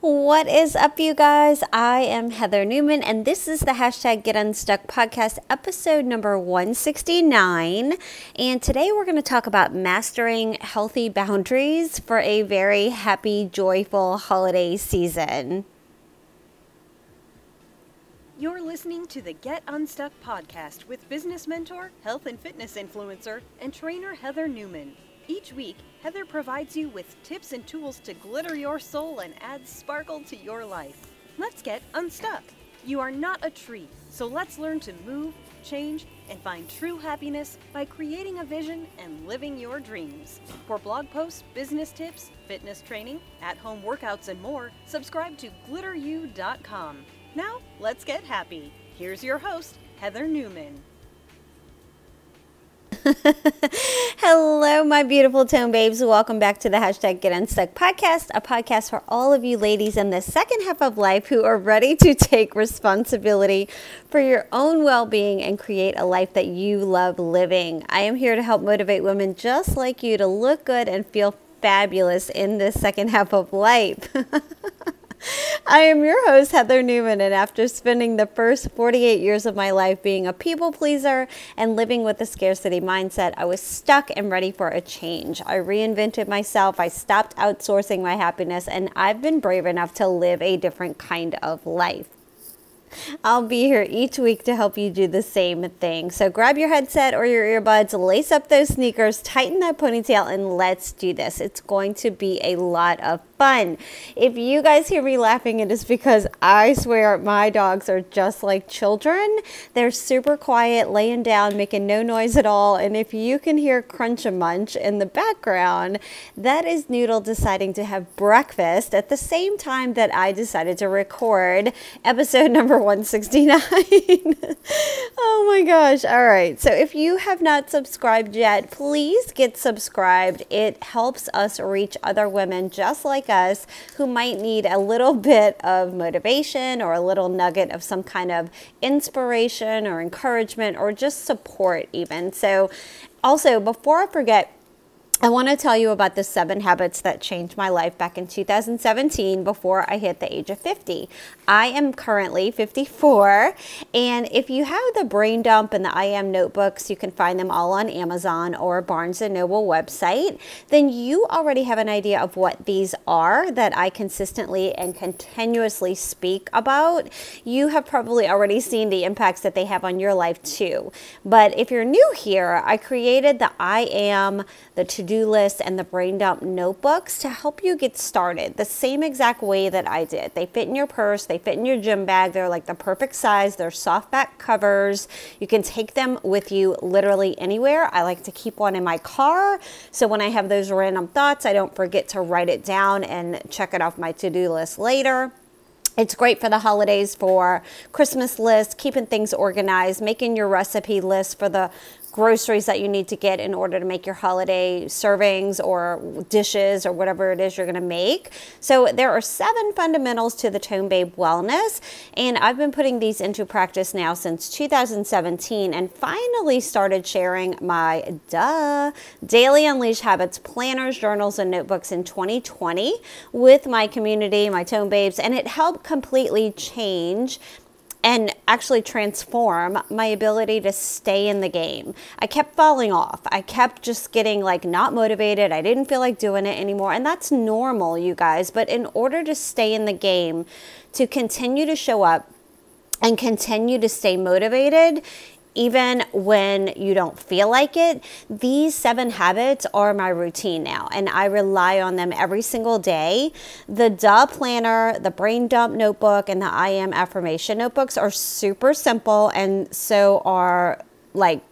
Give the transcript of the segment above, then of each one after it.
What is up, you guys? I am Heather Newman, and this is the hashtag Get Unstuck podcast, episode number 169. And today we're going to talk about mastering healthy boundaries for a very happy, joyful holiday season. You're listening to the Get Unstuck podcast with business mentor, health and fitness influencer, and trainer Heather Newman. Each week, Heather provides you with tips and tools to glitter your soul and add sparkle to your life. Let's get unstuck. You are not a tree, so let's learn to move, change, and find true happiness by creating a vision and living your dreams. For blog posts, business tips, fitness training, at home workouts, and more, subscribe to glitteru.com. Now, let's get happy. Here's your host, Heather Newman. Hello, my beautiful tone babes. Welcome back to the hashtag Get Unstuck podcast, a podcast for all of you ladies in the second half of life who are ready to take responsibility for your own well being and create a life that you love living. I am here to help motivate women just like you to look good and feel fabulous in this second half of life. I am your host, Heather Newman, and after spending the first 48 years of my life being a people pleaser and living with a scarcity mindset, I was stuck and ready for a change. I reinvented myself, I stopped outsourcing my happiness, and I've been brave enough to live a different kind of life. I'll be here each week to help you do the same thing. So grab your headset or your earbuds, lace up those sneakers, tighten that ponytail, and let's do this. It's going to be a lot of fun. If you guys hear me laughing, it is because I swear my dogs are just like children. They're super quiet, laying down, making no noise at all. And if you can hear Crunch a Munch in the background, that is Noodle deciding to have breakfast at the same time that I decided to record episode number 169. oh my gosh. All right. So if you have not subscribed yet, please get subscribed. It helps us reach other women just like us who might need a little bit of motivation or a little nugget of some kind of inspiration or encouragement or just support, even. So, also, before I forget, I want to tell you about the seven habits that changed my life back in 2017 before I hit the age of 50. I am currently 54, and if you have the brain dump and the I am notebooks, you can find them all on Amazon or Barnes and Noble website, then you already have an idea of what these are that I consistently and continuously speak about. You have probably already seen the impacts that they have on your life too. But if you're new here, I created the I am, the to do list, and the brain dump notebooks to help you get started the same exact way that I did. They fit in your purse, they fit in your gym bag. They're like the perfect size. They're soft back covers. You can take them with you literally anywhere. I like to keep one in my car. So when I have those random thoughts, I don't forget to write it down and check it off my to do list later. It's great for the holidays for Christmas lists, keeping things organized, making your recipe list for the groceries that you need to get in order to make your holiday servings or dishes or whatever it is you're going to make. So there are seven fundamentals to the Tone Babe Wellness, and I've been putting these into practice now since 2017 and finally started sharing my duh daily unleash habits planners, journals, and notebooks in 2020 with my community, my Tone Babes, and it helped completely change and actually transform my ability to stay in the game. I kept falling off. I kept just getting like not motivated. I didn't feel like doing it anymore. And that's normal, you guys. But in order to stay in the game, to continue to show up, and continue to stay motivated, even when you don't feel like it. These seven habits are my routine now, and I rely on them every single day. The Duh Planner, the Brain Dump Notebook, and the I Am Affirmation Notebooks are super simple, and so are like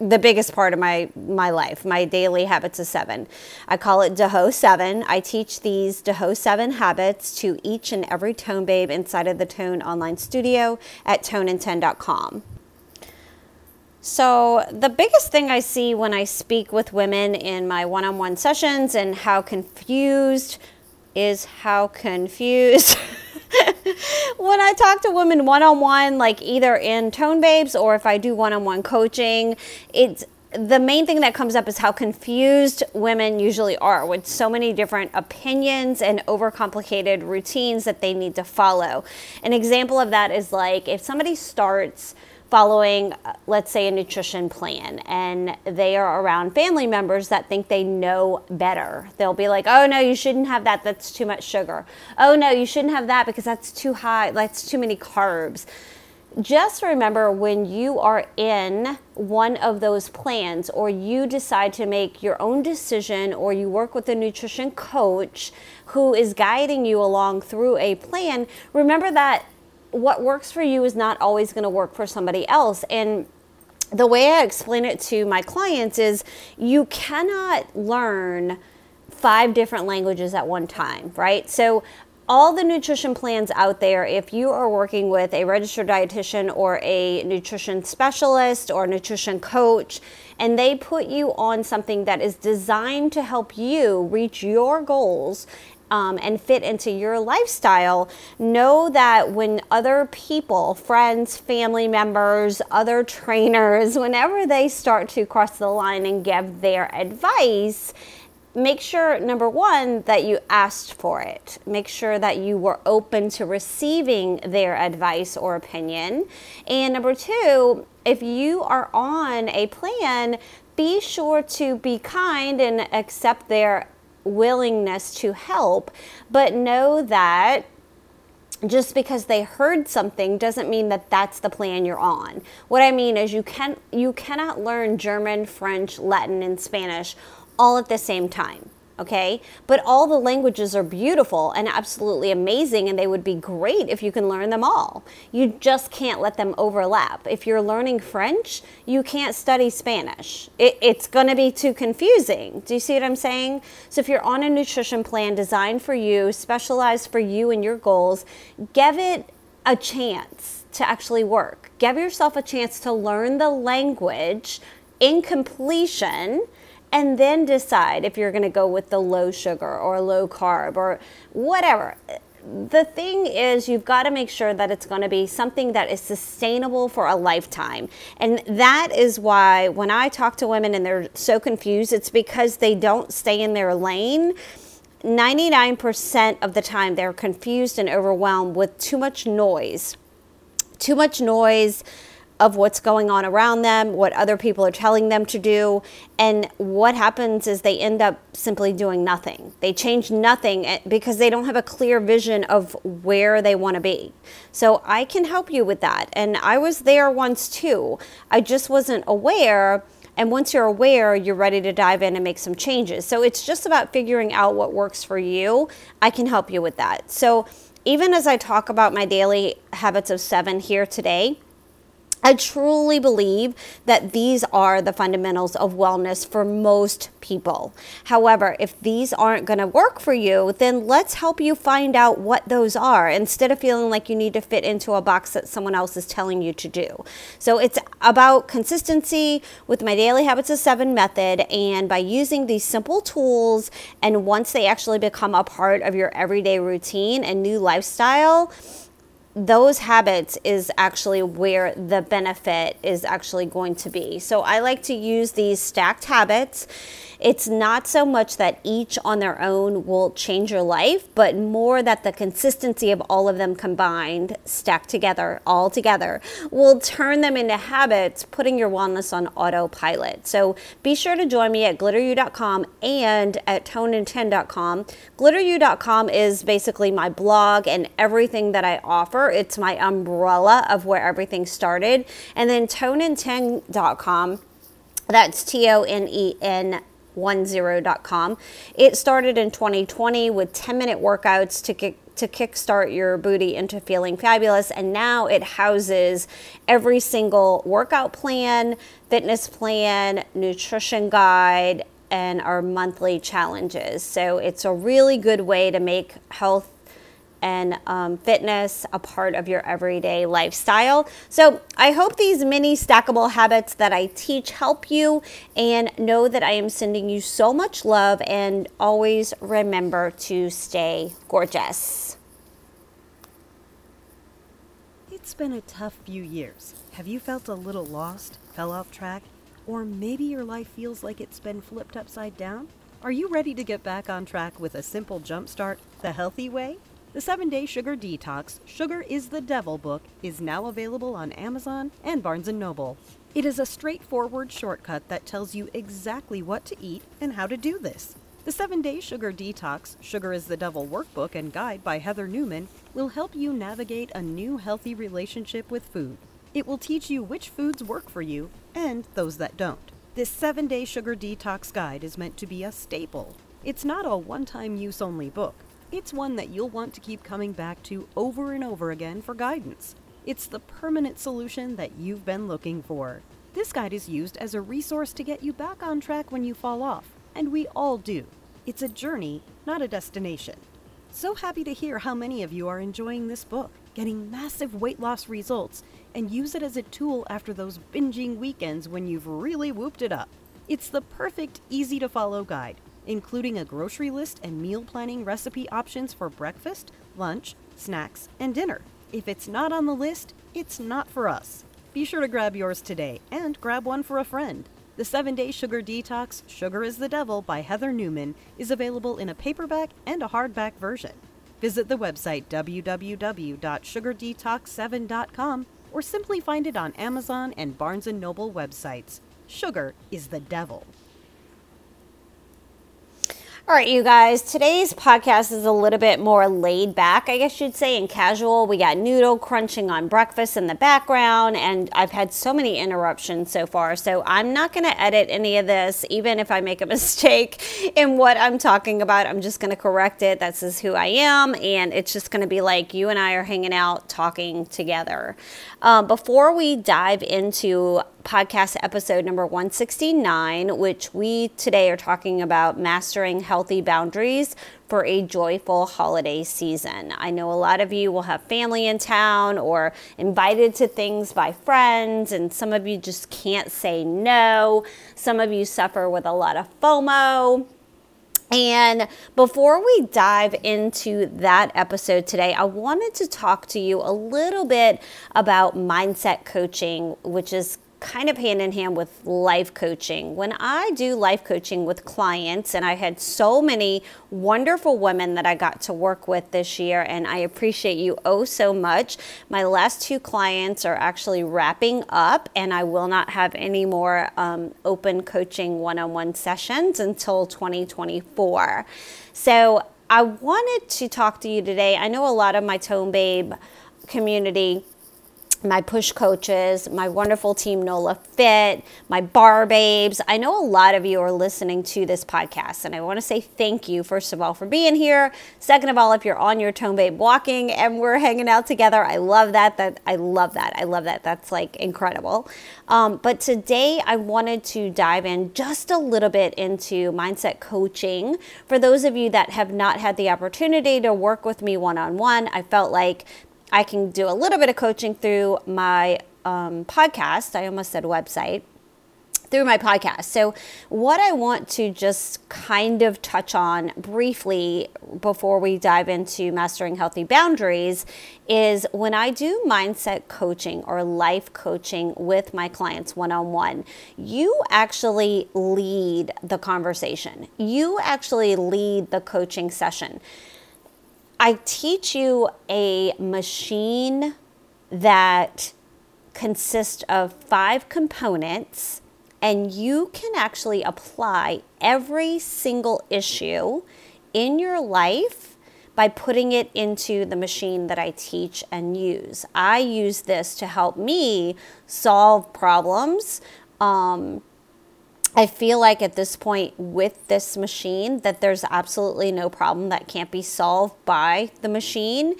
the biggest part of my my life my daily habits of seven i call it deho seven i teach these deho seven habits to each and every tone babe inside of the tone online studio at toneN10.com so, the biggest thing I see when I speak with women in my one on one sessions and how confused is how confused. when I talk to women one on one, like either in Tone Babes or if I do one on one coaching, it's the main thing that comes up is how confused women usually are with so many different opinions and overcomplicated routines that they need to follow. An example of that is like if somebody starts following, uh, let's say, a nutrition plan, and they are around family members that think they know better. They'll be like, oh no, you shouldn't have that, that's too much sugar. Oh no, you shouldn't have that because that's too high, that's too many carbs just remember when you are in one of those plans or you decide to make your own decision or you work with a nutrition coach who is guiding you along through a plan, remember that what works for you is not always going to work for somebody else. And the way I explain it to my clients is you cannot learn five different languages at one time, right? So all the nutrition plans out there, if you are working with a registered dietitian or a nutrition specialist or nutrition coach, and they put you on something that is designed to help you reach your goals um, and fit into your lifestyle, know that when other people, friends, family members, other trainers, whenever they start to cross the line and give their advice, make sure number one that you asked for it. Make sure that you were open to receiving their advice or opinion. And number two if you are on a plan be sure to be kind and accept their willingness to help but know that just because they heard something doesn't mean that that's the plan you're on. What I mean is you can you cannot learn German, French, Latin and Spanish all at the same time. Okay, but all the languages are beautiful and absolutely amazing, and they would be great if you can learn them all. You just can't let them overlap. If you're learning French, you can't study Spanish. It, it's to be too confusing. Do you see what I'm saying? So, if you're on a nutrition plan designed for you, specialized for you and your goals, give it a chance to actually work. Give yourself a chance to learn the language in completion and then decide if you're going to go with the low sugar or low carb or whatever. The thing is, you've got to make sure that it's going to be something that is sustainable for a lifetime. And that is why when I talk to women and they're so confused, it's because they don't stay in their lane. 99% of the time, they're confused and overwhelmed with too much noise. Too much noise of what's going on around them, what other people are telling them to do. And what happens is they end up simply doing nothing. They change nothing eh, because they don't have a clear vision of where they want to be. So I can help you with that. And I was there once too. I just wasn't aware. And once you're aware, you're ready to dive in and make some changes. So it's just about figuring out what works for you. I can help you with that. So even as I talk about my daily habits of seven here today, I truly believe that these are the fundamentals of wellness for most people. However, if these aren't going to work for you, then let's help you find out what those are instead of feeling like you need to fit into a box that someone else is telling you to do. So it's about consistency with my daily habits of seven method. And by using these simple tools, and once they actually become a part of your everyday routine and new lifestyle, those habits is actually where the benefit is actually going to be. So I like to use these stacked habits it's not so much that each on their own will change your life, but more that the consistency of all of them combined, stacked together, all together, will turn them into habits, putting your wellness on autopilot. So be sure to join me at glitteru.com and at toneN10.com. Glitteru.com is basically my blog and everything that I offer. It's my umbrella of where everything started. And then toneN10.com that's T O N E N 10.com. It started in 2020 with 10 minute workouts to kick to kickstart your booty into feeling fabulous and now it houses every single workout plan, fitness plan, nutrition guide and our monthly challenges. So it's a really good way to make health and um, fitness a part of your everyday lifestyle. So I hope these mini stackable habits that I teach help you and know that I am sending you so much love and always remember to stay gorgeous. It's been a tough few years. Have you felt a little lost, fell off track? Or maybe your life feels like it's been flipped upside down? Are you ready to get back on track with a simple jumpstart the healthy way? The 7 Day Sugar Detox Sugar is the Devil book is now available on Amazon and Barnes & Noble. It is a straightforward shortcut that tells you exactly what to eat and how to do this. The 7 Day Sugar Detox Sugar is the Devil workbook and guide by Heather Newman will help you navigate a new healthy relationship with food. It will teach you which foods work for you and those that don't. This 7 Day Sugar Detox Guide is meant to be a staple. It's not a one time use only book, it's one that you'll want to keep coming back to over and over again for guidance. It's the permanent solution that you've been looking for. This guide is used as a resource to get you back on track when you fall off and we all do. It's a journey, not a destination. So happy to hear how many of you are enjoying this book, getting massive weight loss results, and use it as a tool after those binging weekends when you've really whooped it up. It's the perfect, easy to follow guide, including a grocery list and meal planning recipe options for breakfast, lunch, snacks, and dinner. If it's not on the list, it's not for us. Be sure to grab yours today and grab one for a friend. The 7 Day Sugar Detox Sugar is the Devil by Heather Newman is available in a paperback and a hardback version. Visit the website www.sugardetox7.com or simply find it on Amazon and Barnes & Noble websites. Sugar is the devil. All right, you guys, today's podcast is a little bit more laid back, I guess you'd say, and casual. We got noodle crunching on breakfast in the background, and I've had so many interruptions so far. So I'm not going to edit any of this, even if I make a mistake in what I'm talking about. I'm just going to correct it. That's just who I am, and it's just going to be like you and I are hanging out talking together. Um, before we dive into podcast episode number 169, which we today are talking about mastering healthy boundaries for a joyful holiday season. I know a lot of you will have family in town or invited to things by friends, and some of you just can't say no. Some of you suffer with a lot of FOMO. And before we dive into that episode today, I wanted to talk to you a little bit about mindset coaching, which is kind of hand in hand with life coaching. When I do life coaching with clients, and I had so many wonderful women that I got to work with this year, and I appreciate you oh so much. My last two clients are actually wrapping up, and I will not have any more um, open coaching one on one sessions until 2024. So I wanted to talk to you today. I know a lot of my Tone Babe community my push coaches, my wonderful team NOLA Fit, my bar babes. I know a lot of you are listening to this podcast, and I want to say thank you, first of all, for being here. Second of all, if you're on your Tone Babe walking and we're hanging out together, I love that. That I love that. I love that. That's like incredible. Um, but today I wanted to dive in just a little bit into mindset coaching. For those of you that have not had the opportunity to work with me one on one, I felt like I can do a little bit of coaching through my um, podcast. I almost said website through my podcast. So, what I want to just kind of touch on briefly before we dive into mastering healthy boundaries is when I do mindset coaching or life coaching with my clients one on one, you actually lead the conversation, you actually lead the coaching session. I teach you a machine that consists of five components, and you can actually apply every single issue in your life by putting it into the machine that I teach and use. I use this to help me solve problems. Um, I feel like at this point with this machine that there's absolutely no problem that can't be solved by the machine.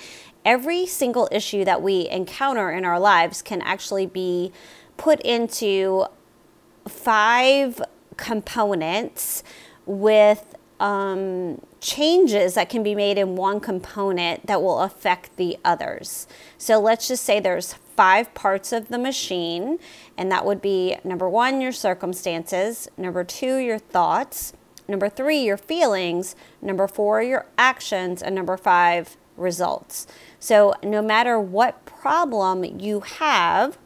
Every single issue that we encounter in our lives can actually be put into five components with um, changes that can be made in one component that will affect the others. So let's just say there's five parts of the machine, and that would be number one, your circumstances, number two, your thoughts, number three, your feelings, number four, your actions, and number five, results. So no matter what problem you have,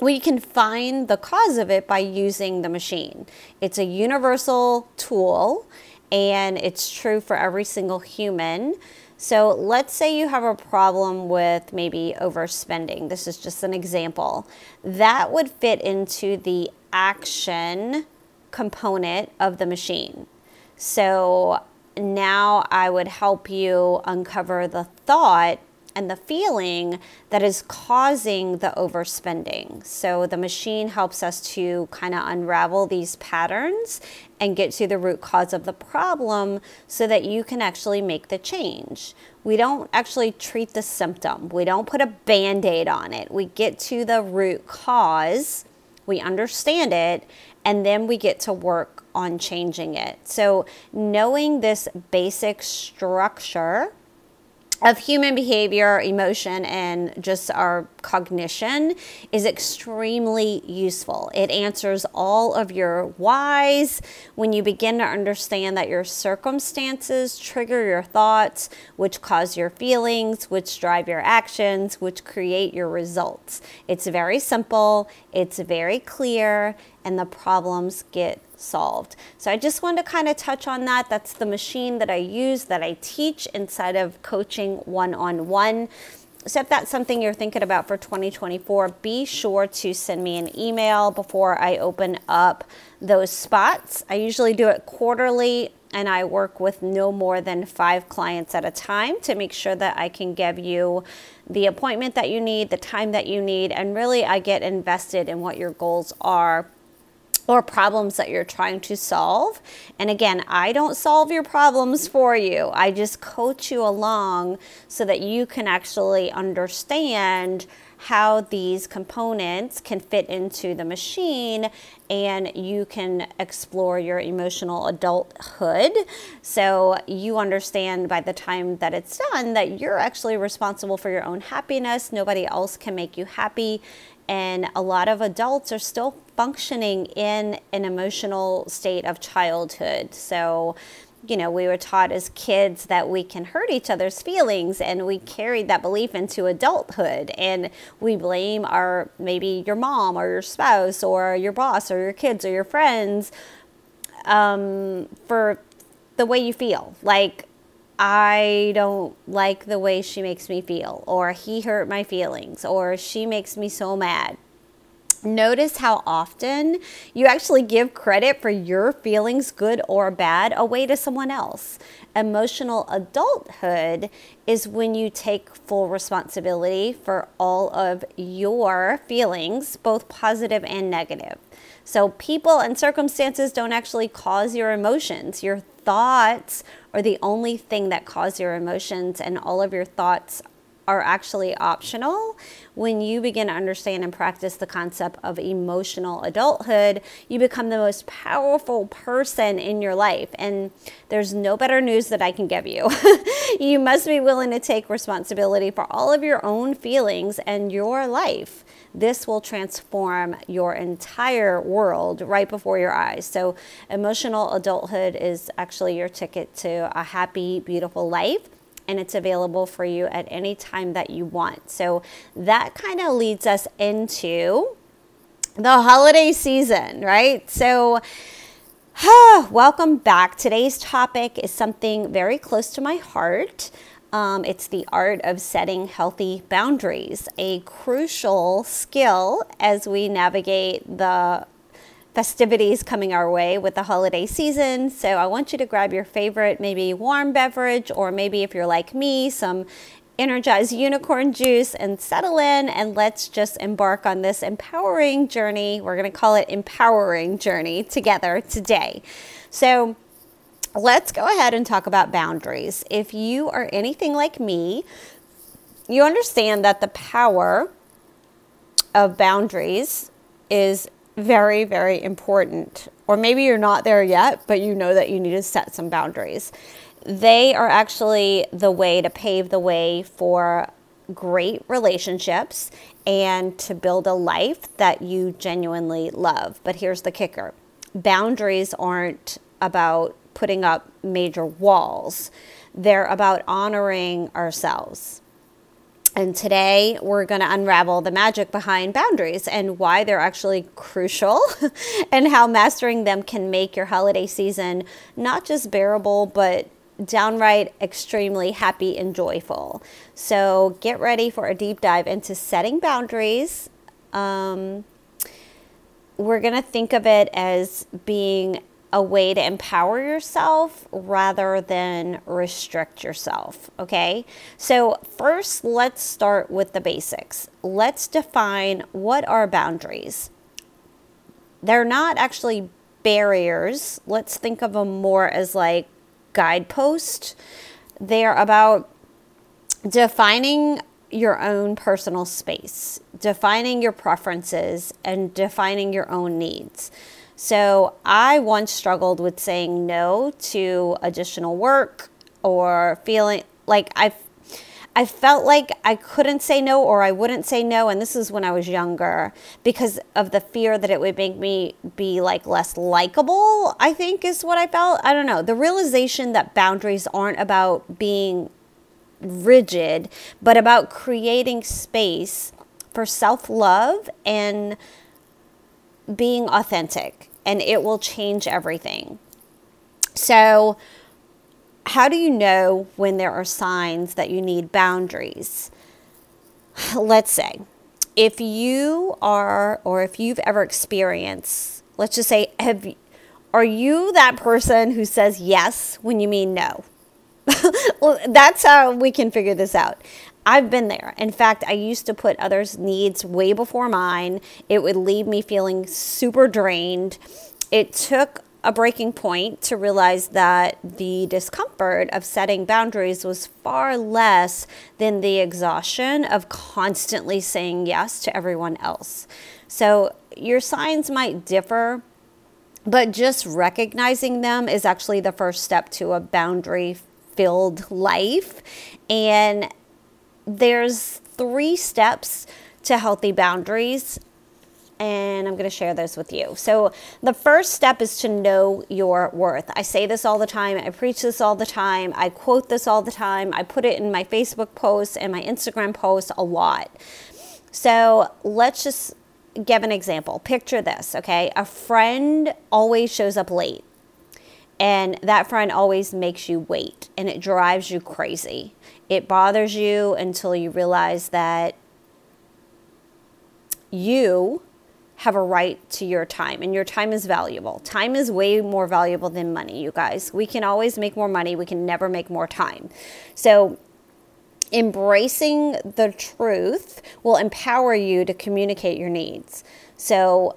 we can find the cause of it by using the machine. It's a universal tool and it's true for every single human. So let's say you have a problem with maybe overspending. This is just an example. That would fit into the action component of the machine. So now I would help you uncover the thought and the feeling that is causing the overspending. So the machine helps us to kind of unravel these patterns and get to the root cause of the problem so that you can actually make the change. We don't actually treat the symptom, we don't put a band aid on it. We get to the root cause, we understand it, and then we get to work on changing it. So, knowing this basic structure of human behavior, emotion, and just our cognition is extremely useful. It answers all of your whys when you begin to understand that your circumstances trigger your thoughts, which cause your feelings, which drive your actions, which create your results. It's very simple, it's very clear, and the problems get solved. So I just wanted to kind of touch on that. That's the machine that I use, that I teach inside of coaching one on one. So if that's something you're thinking about for 2024, be sure to send me an email before I open up those spots. I usually do it quarterly and I work with no more than five clients at a time to make sure that I can give you the appointment that you need, the time that you need, and really I get invested in what your goals are or problems that you're trying to solve. And again, I don't solve your problems for you. I just coach you along so that you can actually understand how these components can fit into the machine and you can explore your emotional adulthood. So you understand by the time that it's done that you're actually responsible for your own happiness. Nobody else can make you happy. And a lot of adults are still functioning in an emotional state of childhood. So, you know, we were taught as kids that we can hurt each other's feelings, and we carried that belief into adulthood. And we blame our maybe your mom or your spouse or your boss or your kids or your friends um, for the way you feel. Like, I don't like the way she makes me feel, or he hurt my feelings, or she makes me so mad. Notice how often you actually give credit for your feelings, good or bad, away to someone else. Emotional adulthood is when you take full responsibility for all of your feelings, both positive and negative. So, people and circumstances don't actually cause your emotions. Your thoughts are the only thing that cause your emotions, and all of your thoughts are actually optional. When you begin to understand and practice the concept of emotional adulthood, you become the most powerful person in your life. And there's no better news that I can give you. you must be willing to take responsibility for all of your own feelings and your life this will transform your entire world right before your eyes. So, emotional adulthood is actually your ticket to a happy, beautiful life. And it's available for you at any time that you want. So, that kind of leads us into the holiday season, right? So, welcome back. Today's topic is something very close to my heart. Um, it's the art of setting healthy boundaries, a crucial skill as we navigate the festivities coming our way with the holiday season. So I want you to grab your favorite, maybe warm beverage, or maybe if you're like me, some energized unicorn juice and settle in and let's just embark on this empowering journey. We're going to call it empowering journey together today. So, let's go ahead and talk about boundaries. If you are anything like me, you understand that the power of boundaries is very, very important. Or maybe you're not there yet, but you know that you need to set some boundaries. They are actually the way to pave the way for great relationships and to build a life that you genuinely love. But here's the kicker boundaries aren't about putting up major walls. They're about honoring ourselves. And today we're going to unravel the magic behind boundaries and why they're actually crucial and how mastering them can make your holiday season not just bearable, but downright extremely happy and joyful. So get ready for a deep dive into setting boundaries. Um, we're going to think of it as being a way to empower yourself rather than restrict yourself. Okay. So, first, let's start with the basics. Let's define what are boundaries. They're not actually barriers. Let's think of them more as like guideposts. They're about defining your own personal space, defining your preferences, and defining your own needs. So I once struggled with saying no to additional work or feeling like I I felt like I couldn't say no or I wouldn't say no and this is when I was younger because of the fear that it would make me be like less likable, I think is what I felt. I don't know. The realization that boundaries aren't about being rigid, but about creating space for self-love and being authentic and it will change everything. So, how do you know when there are signs that you need boundaries? Let's say if you are, or if you've ever experienced, let's just say, have, are you that person who says yes when you mean no? well, that's how we can figure this out. I've been there. In fact, I used to put others' needs way before mine. It would leave me feeling super drained. It took a breaking point to realize that the discomfort of setting boundaries was far less than the exhaustion of constantly saying yes to everyone else. So, your signs might differ, but just recognizing them is actually the first step to a boundary filled life. And there's three steps to healthy boundaries and I'm going to share those with you. So, the first step is to know your worth. I say this all the time, I preach this all the time, I quote this all the time, I put it in my Facebook posts and my Instagram posts a lot. So, let's just give an example. Picture this, okay? A friend always shows up late. And that friend always makes you wait and it drives you crazy. It bothers you until you realize that you have a right to your time and your time is valuable. Time is way more valuable than money, you guys. We can always make more money, we can never make more time. So, embracing the truth will empower you to communicate your needs. So,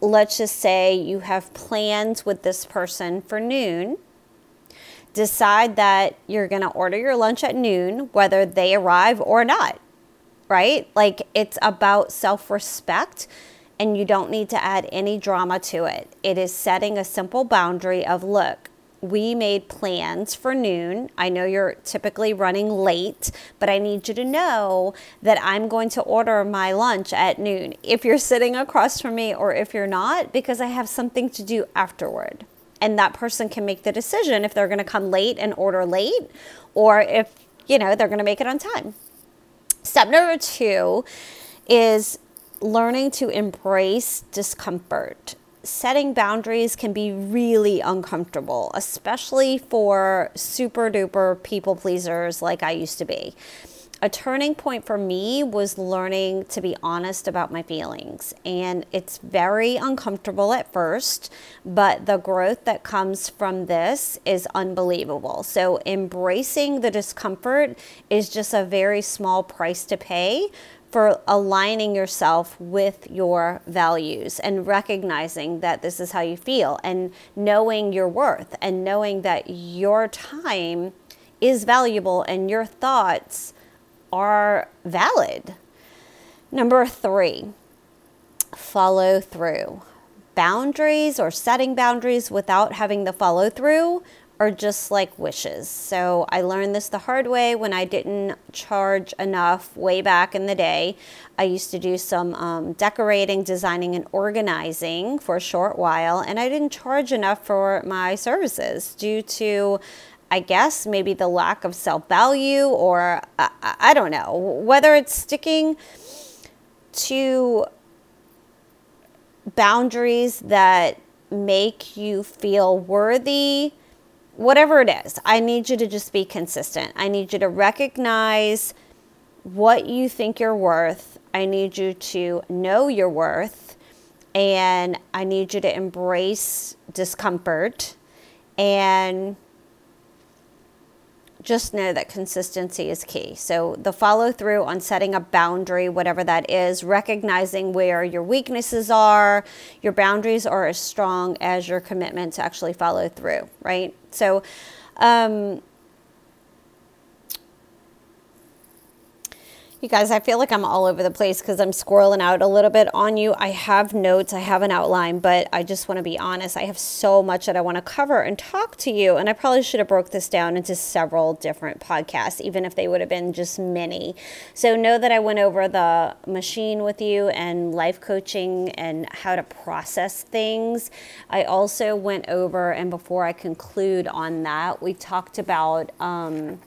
let's just say you have plans with this person for noon decide that you're going to order your lunch at noon, whether they arrive or not, right? Like it's about self respect and you don't need to add any drama to it. It is setting a simple boundary of look, we made plans for noon. I know you're typically running late, but I need you to know that I'm going to order my lunch at noon if you're sitting across from me or if you're not, because I have something to do afterward and that person can make the decision if they're going to come late and order late or if you know they're going to make it on time. Step number two is learning to embrace discomfort. Setting boundaries can be really uncomfortable especially for super duper people pleasers like i used to be a turning point for me was learning to be honest about my feelings. And it's very uncomfortable at first, but the growth that comes from this is unbelievable. So, embracing the discomfort is just a very small price to pay for aligning yourself with your values and recognizing that this is how you feel and knowing your worth and knowing that your time is valuable and your thoughts are valid. Number three, follow through. Boundaries or setting boundaries without having the follow through are just like wishes. So I learned this the hard way when I didn't charge enough way back in the day. I used to do some um, decorating, designing, and organizing for a short while, and I didn't charge enough for my services due to I guess maybe the lack of self value, or I, I don't know, whether it's sticking to boundaries that make you feel worthy, whatever it is, I need you to just be consistent. I need you to recognize what you think you're worth. I need you to know your worth. And I need you to embrace discomfort and just know that consistency is key. So, the follow through on setting a boundary, whatever that is, recognizing where your weaknesses are, your boundaries are as strong as your commitment to actually follow through, right? So, um, You guys, I feel like I'm all over the place because I'm squirreling out a little bit on you. I have notes, I have an outline, but I just want to be honest. I have so much that I want to cover and talk to you, and I probably should have broke this down into several different podcasts, even if they would have been just mini. So know that I went over the machine with you and life coaching and how to process things. I also went over, and before I conclude on that, we talked about. Um,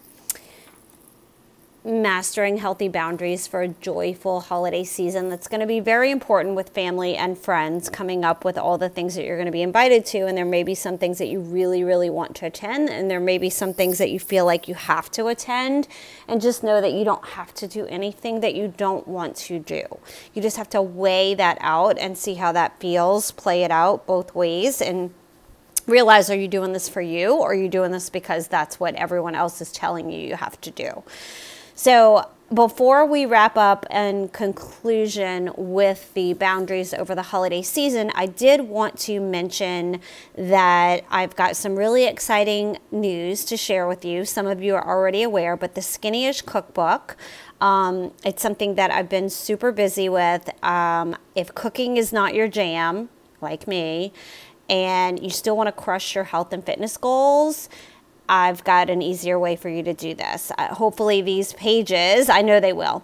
mastering healthy boundaries for a joyful holiday season that's going to be very important with family and friends coming up with all the things that you're going to be invited to and there may be some things that you really really want to attend and there may be some things that you feel like you have to attend and just know that you don't have to do anything that you don't want to do. You just have to weigh that out and see how that feels play it out both ways and realize are you doing this for you or are you doing this because that's what everyone else is telling you you have to do so, before we wrap up and conclusion with the boundaries over the holiday season, I did want to mention that I've got some really exciting news to share with you. Some of you are already aware, but the Skinny-ish cookbook. Um, it's something that I've been super busy with. Um, if cooking is not your jam, like me, and you still want to crush your health and fitness goals, I've got an easier way for you to do this. Uh, hopefully, these pages, I know they will.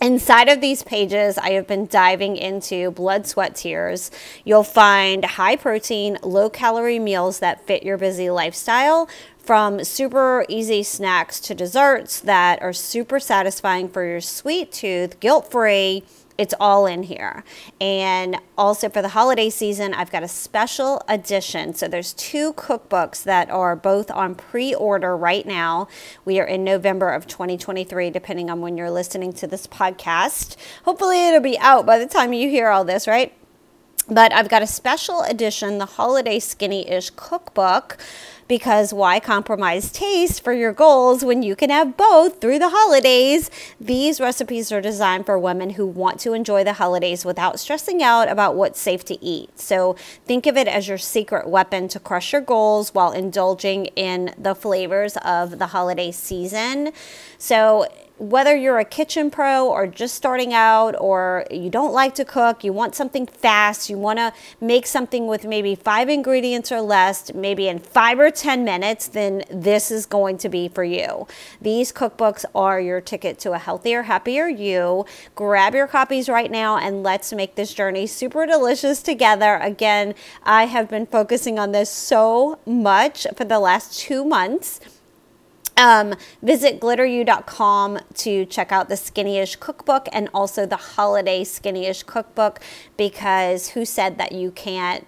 Inside of these pages, I have been diving into blood, sweat, tears. You'll find high protein, low calorie meals that fit your busy lifestyle from super easy snacks to desserts that are super satisfying for your sweet tooth, guilt free it's all in here. And also for the holiday season, I've got a special edition. So there's two cookbooks that are both on pre-order right now. We are in November of 2023 depending on when you're listening to this podcast. Hopefully it'll be out by the time you hear all this, right? But I've got a special edition, the Holiday Skinny-ish cookbook because why compromise taste for your goals when you can have both through the holidays? These recipes are designed for women who want to enjoy the holidays without stressing out about what's safe to eat. So think of it as your secret weapon to crush your goals while indulging in the flavors of the holiday season. So whether you're a kitchen pro or just starting out or you don't like to cook, you want something fast, you want to make something with maybe five ingredients or less, maybe in five or 10 minutes, then this is going to be for you. These cookbooks are your ticket to a healthier, happier you. Grab your copies right now and let's make this journey super delicious together. Again, I have been focusing on this so much for the last two months. Um, visit glitteru.com to check out the Skinny-ish cookbook and also the holiday Skinny-ish cookbook because who said that you can't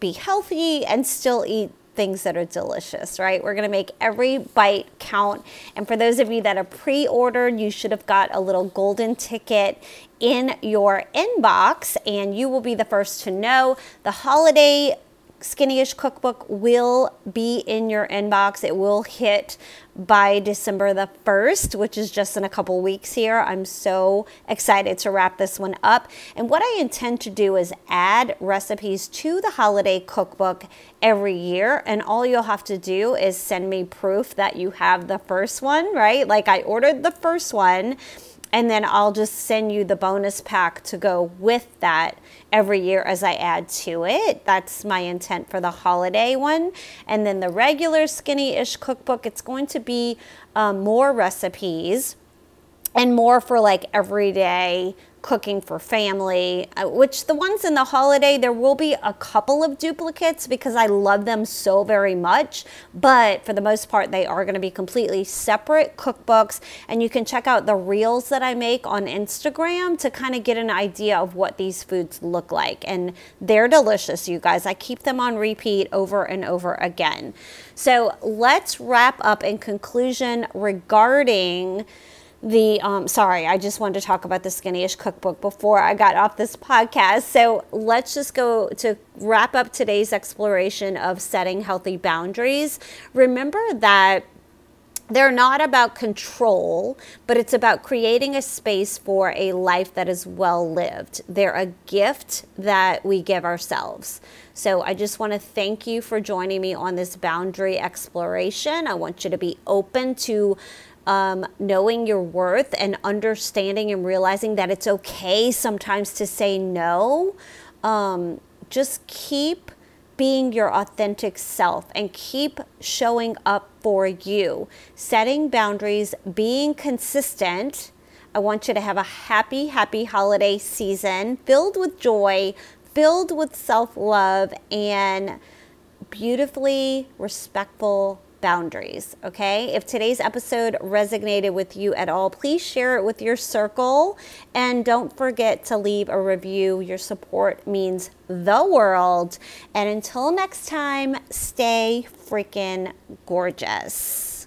be healthy and still eat things that are delicious, right? We're going to make every bite count. And for those of you that are pre ordered, you should have got a little golden ticket in your inbox, and you will be the first to know. The holiday Skinny-ish cookbook will be in your inbox. It will hit by December the 1st, which is just in a couple weeks here. I'm so excited to wrap this one up. And what I intend to do is add recipes to the holiday cookbook every year. And all you'll have to do is send me proof that you have the first one, right? Like I ordered the first one and then I'll just send you the bonus pack to go with that every year as I add to it. That's my intent for the holiday one. And then the regular skinny-ish cookbook, it's going to be um, more recipes and more for like everyday cooking for family, uh, which the ones in the holiday, there will be a couple of duplicates because I love them so very much. But for the most part, they are going to be completely separate cookbooks. And you can check out the reels that I make on Instagram to kind of get an idea of what these foods look like. And they're delicious, you guys. I keep them on repeat over and over again. So let's wrap up in conclusion regarding the um, sorry i just wanted to talk about the skinnyish cookbook before i got off this podcast so let's just go to wrap up today's exploration of setting healthy boundaries remember that they're not about control, but it's about creating a space for a life that is well lived. They're a gift that we give ourselves. So I just want to thank you for joining me on this boundary exploration. I want you to be open to um, knowing your worth and understanding and realizing that it's okay sometimes to say no. Um, just keep being your authentic self and keep showing up for you, setting boundaries, being consistent. I want you to have a happy, happy holiday season filled with joy, filled with self love, and beautifully respectful boundaries. Okay. If today's episode resonated with you at all, please share it with your circle. And don't forget to leave a review. Your support means the world. And until next time, stay freaking gorgeous.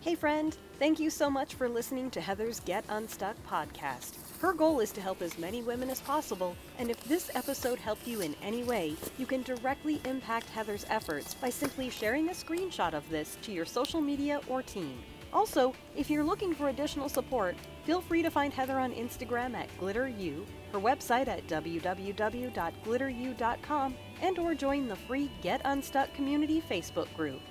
Hey, friend. Thank you so much for listening to Heather's Get Unstuck podcast. Her goal is to help as many women as possible, and if this episode helped you in any way, you can directly impact Heather's efforts by simply sharing a screenshot of this to your social media or team. Also, if you're looking for additional support, feel free to find Heather on Instagram at GlitterU, her website at www.glitteru.com, and or join the free Get Unstuck community Facebook group.